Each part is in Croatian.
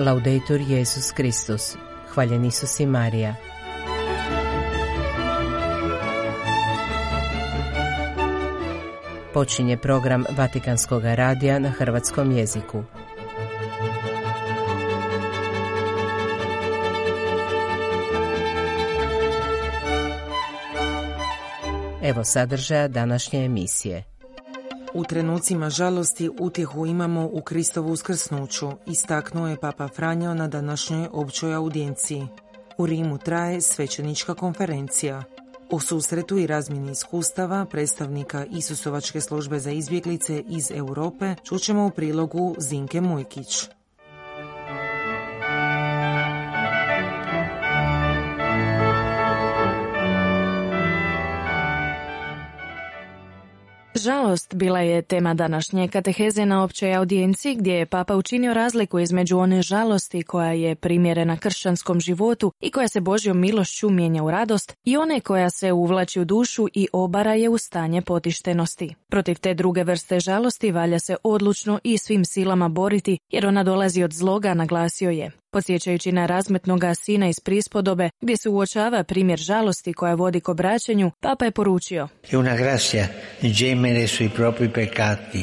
Laudetur Jezus Kristus. Hvaljen Isus i Marija. Počinje program Vatikanskog radija na hrvatskom jeziku. Evo sadržaja današnje emisije. U trenucima žalosti utjehu imamo u Kristovu uskrsnuću, istaknuo je Papa Franjo na današnjoj općoj audijenciji. U Rimu traje svećenička konferencija. U susretu i razmjeni iskustava predstavnika Isusovačke službe za izbjeglice iz Europe čućemo u prilogu Zinke Mujkić. Žalost bila je tema današnje kateheze na općoj audijenciji gdje je papa učinio razliku između one žalosti koja je primjerena kršćanskom životu i koja se Božjom milošću mijenja u radost i one koja se uvlači u dušu i obara je u stanje potištenosti. Protiv te druge vrste žalosti valja se odlučno i svim silama boriti jer ona dolazi od zloga, naglasio je. Podsjećajući na razmetnoga sina iz prispodobe, gdje se uočava primjer žalosti koja vodi k obraćanju, papa je poručio.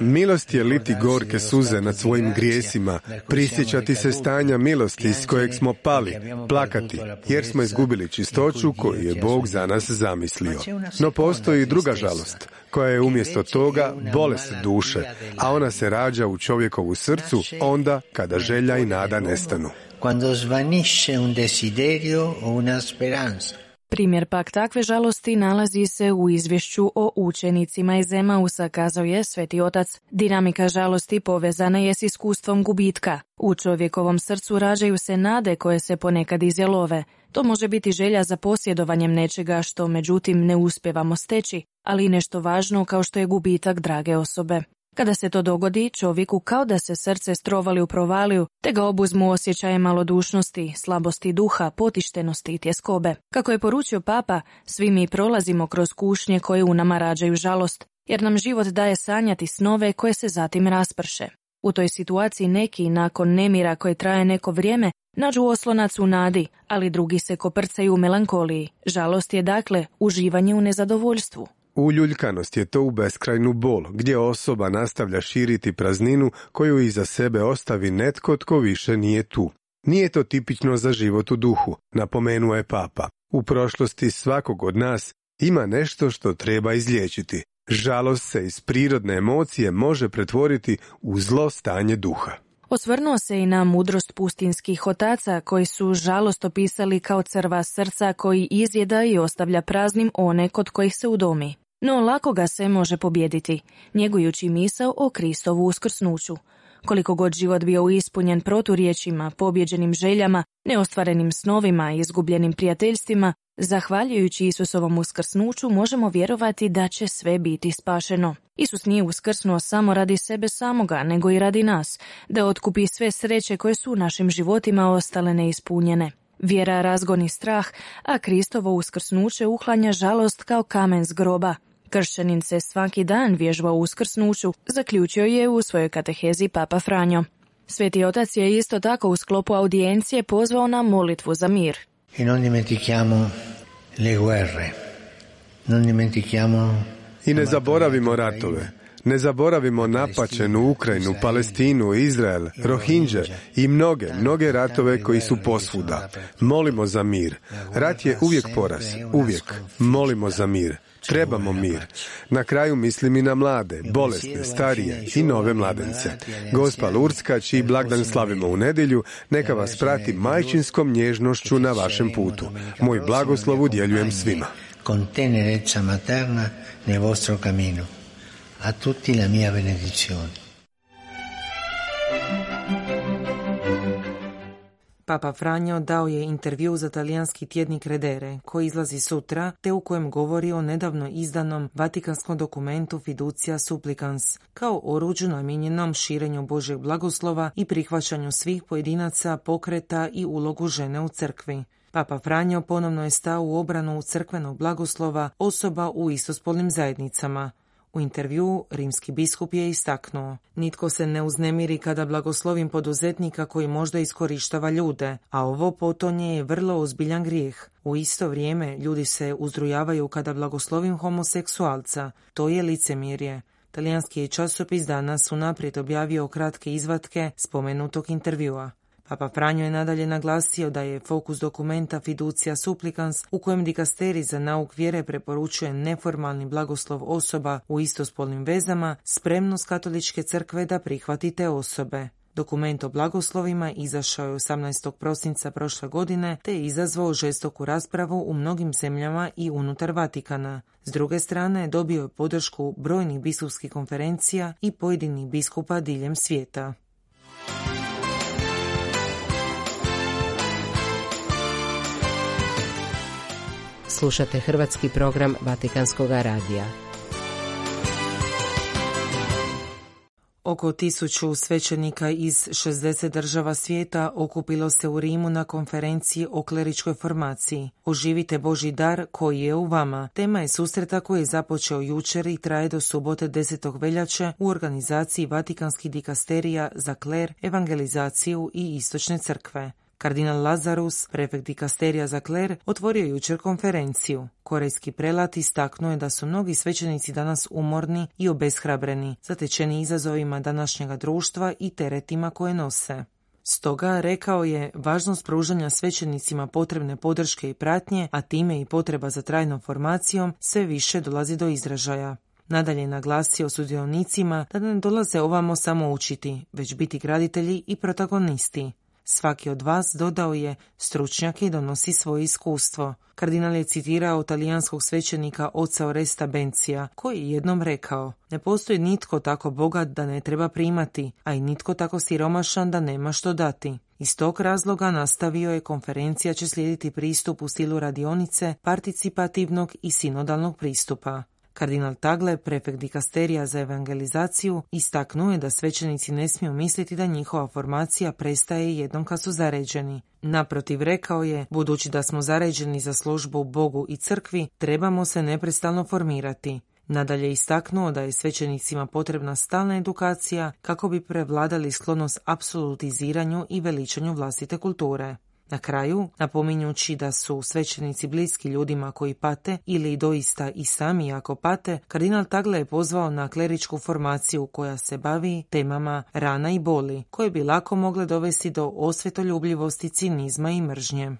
Milost je liti gorke suze nad svojim grijesima, prisjećati se stanja milosti iz kojeg smo pali, plakati, jer smo izgubili čistoću koju je Bog za nas zamislio. No postoji i druga žalost, koja je umjesto toga bolest duše, a ona se rađa u čovjekovu srcu onda kada želja i nada nestanu quando svanisce un desiderio o una speranza. Primjer pak takve žalosti nalazi se u izvješću o učenicima iz Emausa, kazao je Sveti Otac. Dinamika žalosti povezana je s iskustvom gubitka. U čovjekovom srcu rađaju se nade koje se ponekad izjelove. To može biti želja za posjedovanjem nečega što međutim ne uspjevamo steći, ali i nešto važno kao što je gubitak drage osobe. Kada se to dogodi, čovjeku kao da se srce strovali u provaliju, te ga obuzmu osjećaje malodušnosti, slabosti duha, potištenosti i tjeskobe. Kako je poručio papa, svi mi prolazimo kroz kušnje koje u nama rađaju žalost, jer nam život daje sanjati snove koje se zatim rasprše. U toj situaciji neki, nakon nemira koji traje neko vrijeme, nađu oslonac u nadi, ali drugi se koprcaju u melankoliji. Žalost je dakle uživanje u nezadovoljstvu. Uljuljkanost je to u beskrajnu bol, gdje osoba nastavlja širiti prazninu koju iza sebe ostavi netko tko više nije tu. Nije to tipično za život u duhu, napomenuo je papa. U prošlosti svakog od nas ima nešto što treba izliječiti. Žalost se iz prirodne emocije može pretvoriti u zlo stanje duha. Osvrnuo se i na mudrost pustinskih otaca koji su žalost opisali kao crva srca koji izjeda i ostavlja praznim one kod kojih se udomi. No lako ga se može pobjediti, njegujući misao o Kristovu uskrsnuću. Koliko god život bio ispunjen proturječima, pobjeđenim željama, neostvarenim snovima i izgubljenim prijateljstvima, zahvaljujući Isusovom uskrsnuću možemo vjerovati da će sve biti spašeno. Isus nije uskrsnuo samo radi sebe samoga, nego i radi nas, da otkupi sve sreće koje su u našim životima ostale neispunjene. Vjera razgoni strah, a Kristovo uskrsnuće uhlanja žalost kao kamen z groba. Kršćanin se svaki dan vježba uskrsnuću, zaključio je u svojoj katehezi Papa Franjo. Sveti otac je isto tako u sklopu audijencije pozvao na molitvu za mir. I non dimentichiamo le guerre. Non dimentichiamo I ne zaboravimo ratove. Ne zaboravimo napačenu Ukrajinu, Palestinu, Izrael, Rohinđe i mnoge, mnoge ratove koji su posvuda. Molimo za mir. Rat je uvijek poraz, uvijek. Molimo za mir. Trebamo mir. Na kraju mislim i na mlade, bolesne, starije i nove mladence. Gospa Lurska, čiji blagdan slavimo u nedjelju, neka vas prati majčinskom nježnošću na vašem putu. Moj blagoslov udjeljujem svima. materna nel vostro cammino. A tutti la mia benedizione. Papa Franjo dao je intervju za talijanski tjednik Redere, koji izlazi sutra, te u kojem govori o nedavno izdanom vatikanskom dokumentu Fiducia Supplicans, kao oruđu namijenjenom širenju Božeg blagoslova i prihvaćanju svih pojedinaca, pokreta i ulogu žene u crkvi. Papa Franjo ponovno je stao u obranu crkvenog blagoslova osoba u istospolnim zajednicama. U intervju rimski biskup je istaknuo, nitko se ne uznemiri kada blagoslovim poduzetnika koji možda iskorištava ljude, a ovo potonje je vrlo ozbiljan grijeh. U isto vrijeme ljudi se uzdrujavaju kada blagoslovim homoseksualca, to je licemirje. Talijanski je časopis danas unaprijed objavio kratke izvatke spomenutog intervjua. Papa Franjo je nadalje naglasio da je fokus dokumenta Fiducija Supplicans u kojem dikasteri za nauk vjere preporučuje neformalni blagoslov osoba u istospolnim vezama, spremnost katoličke crkve da prihvati te osobe. Dokument o blagoslovima izašao je 18. prosinca prošle godine te je izazvao žestoku raspravu u mnogim zemljama i unutar Vatikana. S druge strane dobio je podršku brojnih biskupskih konferencija i pojedinih biskupa diljem svijeta. Slušate hrvatski program Vatikanskog radija. Oko tisuću svećenika iz 60 država svijeta okupilo se u Rimu na konferenciji o kleričkoj formaciji. Oživite Boži dar koji je u vama. Tema je susreta koji je započeo jučer i traje do subote 10. veljače u organizaciji Vatikanskih dikasterija za kler, evangelizaciju i istočne crkve. Kardinal Lazarus, prefekt dikasterija za kler, otvorio jučer konferenciju. Korejski prelat istaknuo je da su mnogi svećenici danas umorni i obeshrabreni, zatečeni izazovima današnjega društva i teretima koje nose. Stoga, rekao je, važnost pružanja svećenicima potrebne podrške i pratnje, a time i potreba za trajnom formacijom, sve više dolazi do izražaja. Nadalje je naglasio sudionicima da ne dolaze ovamo samo učiti, već biti graditelji i protagonisti. Svaki od vas, dodao je, stručnjak i donosi svoje iskustvo. Kardinal je citirao talijanskog svećenika oca Oresta Bencija, koji je jednom rekao, ne postoji nitko tako bogat da ne treba primati, a i nitko tako siromašan da nema što dati. Iz tog razloga nastavio je konferencija će slijediti pristup u stilu radionice, participativnog i sinodalnog pristupa. Kardinal Tagle, prefekt dikasterija za evangelizaciju, istaknuo je da svećenici ne smiju misliti da njihova formacija prestaje jednom kad su zaređeni. Naprotiv, rekao je, budući da smo zaređeni za službu Bogu i crkvi, trebamo se neprestalno formirati. Nadalje istaknuo da je svećenicima potrebna stalna edukacija kako bi prevladali sklonost apsolutiziranju i veličanju vlastite kulture. Na kraju, napominjući da su svećenici bliski ljudima koji pate ili doista i sami ako pate, kardinal Tagle je pozvao na kleričku formaciju koja se bavi temama rana i boli, koje bi lako mogle dovesti do osvetoljubljivosti, cinizma i mržnje.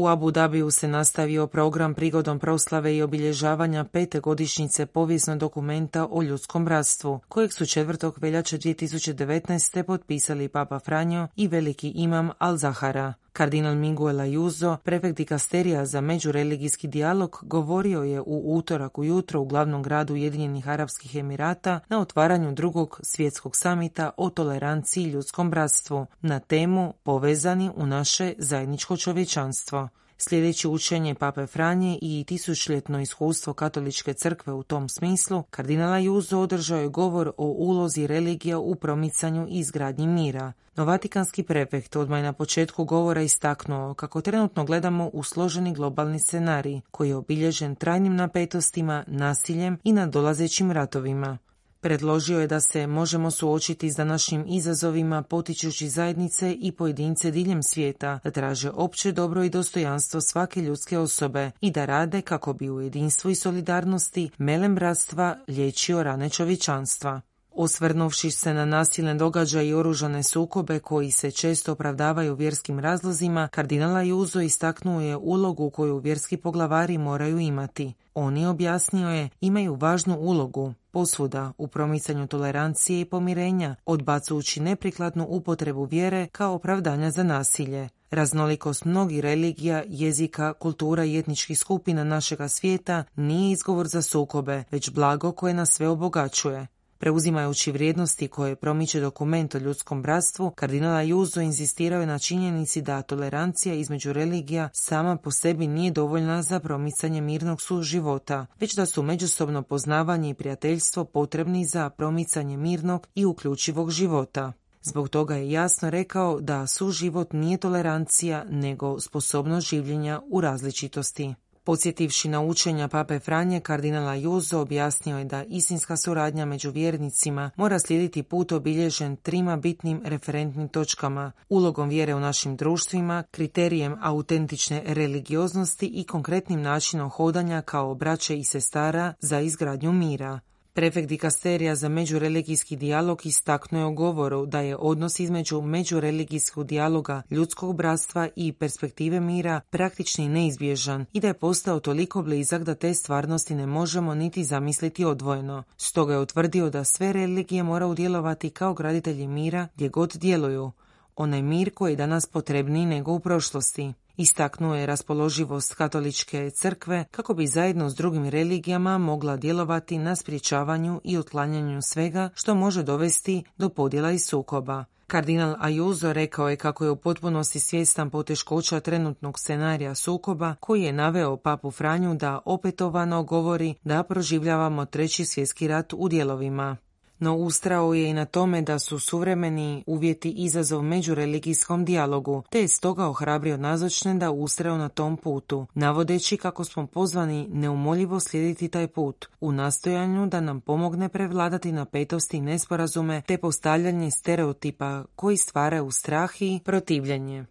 U Abu Dhabiju se nastavio program prigodom proslave i obilježavanja pete godišnjice povijesnog dokumenta o ljudskom bratstvu, kojeg su 4. veljače 2019. potpisali Papa Franjo i veliki imam Al-Zahara. Kardinal Miguel Ayuso, prefekt dikasterija za međureligijski dijalog, govorio je u utorak ujutro u glavnom gradu Ujedinjenih Arapskih Emirata na otvaranju drugog svjetskog samita o toleranciji i ljudskom bratstvu na temu povezani u naše zajedničko čovječanstvo. Sljedeći učenje Pape Franje i tisućljetno iskustvo katoličke crkve u tom smislu, kardinala Juzo održao je govor o ulozi religija u promicanju i izgradnji mira. No Vatikanski prefekt odmah na početku govora istaknuo kako trenutno gledamo u složeni globalni scenarij koji je obilježen trajnim napetostima, nasiljem i nadolazećim ratovima. Predložio je da se možemo suočiti s današnjim izazovima potičući zajednice i pojedince diljem svijeta, da traže opće dobro i dostojanstvo svake ljudske osobe i da rade kako bi u jedinstvu i solidarnosti melem bratstva liječio rane čovječanstva. Osvrnuvši se na nasilne događaje i oružane sukobe koji se često opravdavaju vjerskim razlozima, kardinala Juzo istaknuo je ulogu koju vjerski poglavari moraju imati. Oni, objasnio je, imaju važnu ulogu, posvuda u promicanju tolerancije i pomirenja, odbacujući neprikladnu upotrebu vjere kao opravdanja za nasilje. Raznolikost mnogih religija, jezika, kultura i etničkih skupina našega svijeta nije izgovor za sukobe, već blago koje nas sve obogaćuje. Preuzimajući vrijednosti koje promiče dokument o ljudskom bratstvu, kardinala Juzo insistirao je na činjenici da tolerancija između religija sama po sebi nije dovoljna za promicanje mirnog suživota, već da su međusobno poznavanje i prijateljstvo potrebni za promicanje mirnog i uključivog života. Zbog toga je jasno rekao da suživot nije tolerancija, nego sposobnost življenja u različitosti. Podsjetivši na učenja Pape Franje, kardinala Juzo objasnio je da istinska suradnja među vjernicima mora slijediti put obilježen trima bitnim referentnim točkama, ulogom vjere u našim društvima, kriterijem autentične religioznosti i konkretnim načinom hodanja kao braće i sestara za izgradnju mira. Prefekt dikasterija za međureligijski dijalog istaknuo je u govoru da je odnos između međureligijskog dijaloga ljudskog bratstva i perspektive mira praktični neizbježan i da je postao toliko blizak da te stvarnosti ne možemo niti zamisliti odvojeno. Stoga je utvrdio da sve religije moraju djelovati kao graditelji mira gdje god djeluju. Onaj mir koji je danas potrebniji nego u prošlosti. Istaknuo je raspoloživost katoličke crkve kako bi zajedno s drugim religijama mogla djelovati na sprječavanju i otklanjanju svega što može dovesti do podjela i sukoba. Kardinal Ajuzo rekao je kako je u potpunosti svjestan poteškoća trenutnog scenarija sukoba koji je naveo papu Franju da opetovano govori da proživljavamo treći svjetski rat u dijelovima no ustrao je i na tome da su suvremeni uvjeti izazov međureligijskom dijalogu, te je stoga ohrabrio nazočne da ustrao na tom putu, navodeći kako smo pozvani neumoljivo slijediti taj put, u nastojanju da nam pomogne prevladati napetosti i nesporazume te postavljanje stereotipa koji stvaraju strah i protivljenje.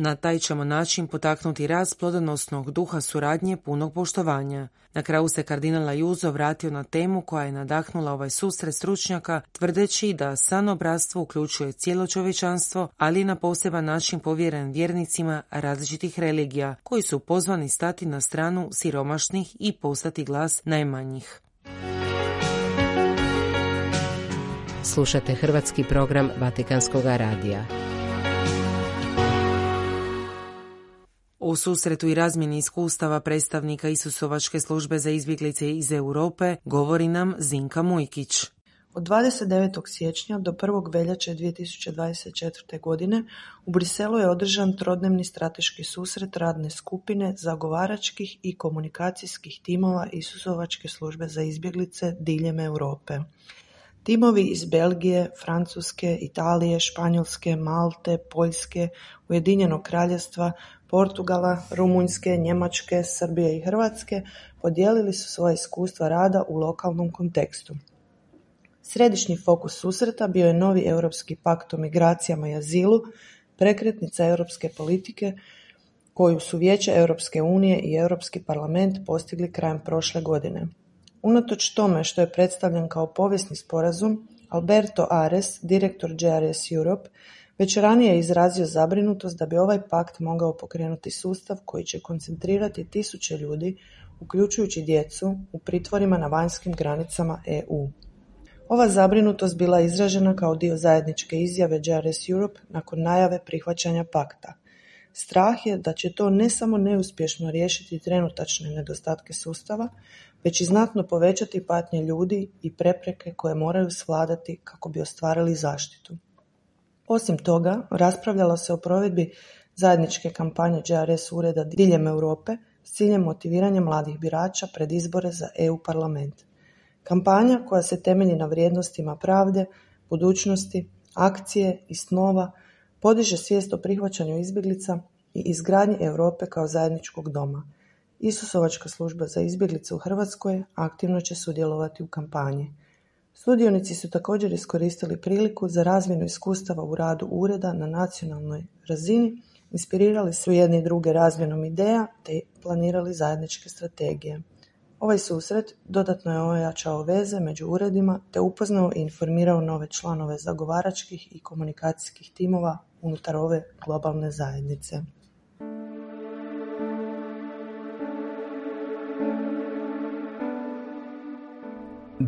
Na taj ćemo način potaknuti rast plodonosnog duha suradnje punog poštovanja. Na kraju se kardinala Juzo vratio na temu koja je nadahnula ovaj susret stručnjaka, tvrdeći da sanobratstvo uključuje cijelo čovječanstvo, ali na poseban način povjeren vjernicima različitih religija, koji su pozvani stati na stranu siromašnih i postati glas najmanjih. Slušate hrvatski program Vatikanskog radija. U susretu i razmjeni iskustava predstavnika Isusovačke službe za izbjeglice iz Europe govori nam Zinka Mujkić. Od 29. siječnja do 1. veljače 2024. godine u Briselu je održan trodnevni strateški susret radne skupine zagovaračkih i komunikacijskih timova Isusovačke službe za izbjeglice diljem Europe. Timovi iz Belgije, Francuske, Italije, Španjolske, Malte, Poljske, Ujedinjenog kraljevstva, Portugala, Rumunjske, Njemačke, Srbije i Hrvatske podijelili su svoja iskustva rada u lokalnom kontekstu. Središnji fokus susreta bio je novi Europski pakt o migracijama i azilu, prekretnica europske politike koju su Vijeće Europske unije i Europski parlament postigli krajem prošle godine. Unatoč tome što je predstavljen kao povijesni sporazum, Alberto Ares, direktor JRS Europe, već ranije je izrazio zabrinutost da bi ovaj pakt mogao pokrenuti sustav koji će koncentrirati tisuće ljudi, uključujući djecu, u pritvorima na vanjskim granicama EU. Ova zabrinutost bila izražena kao dio zajedničke izjave JRS Europe nakon najave prihvaćanja pakta. Strah je da će to ne samo neuspješno riješiti trenutačne nedostatke sustava, već i znatno povećati patnje ljudi i prepreke koje moraju svladati kako bi ostvarili zaštitu. Osim toga, raspravljalo se o provedbi zajedničke kampanje JRS ureda diljem Europe s ciljem motiviranja mladih birača pred izbore za EU parlament. Kampanja koja se temelji na vrijednostima pravde, budućnosti, akcije i snova podiže svijest o prihvaćanju izbjeglica i izgradnji Europe kao zajedničkog doma. Isusovačka služba za izbjeglice u Hrvatskoj aktivno će sudjelovati u kampanji. Sudionici su također iskoristili priliku za razmjenu iskustava u radu ureda na nacionalnoj razini, inspirirali su jedni druge razmjenom ideja te planirali zajedničke strategije. Ovaj susret dodatno je ojačao veze među uredima te upoznao i informirao nove članove zagovaračkih i komunikacijskih timova unutar ove globalne zajednice.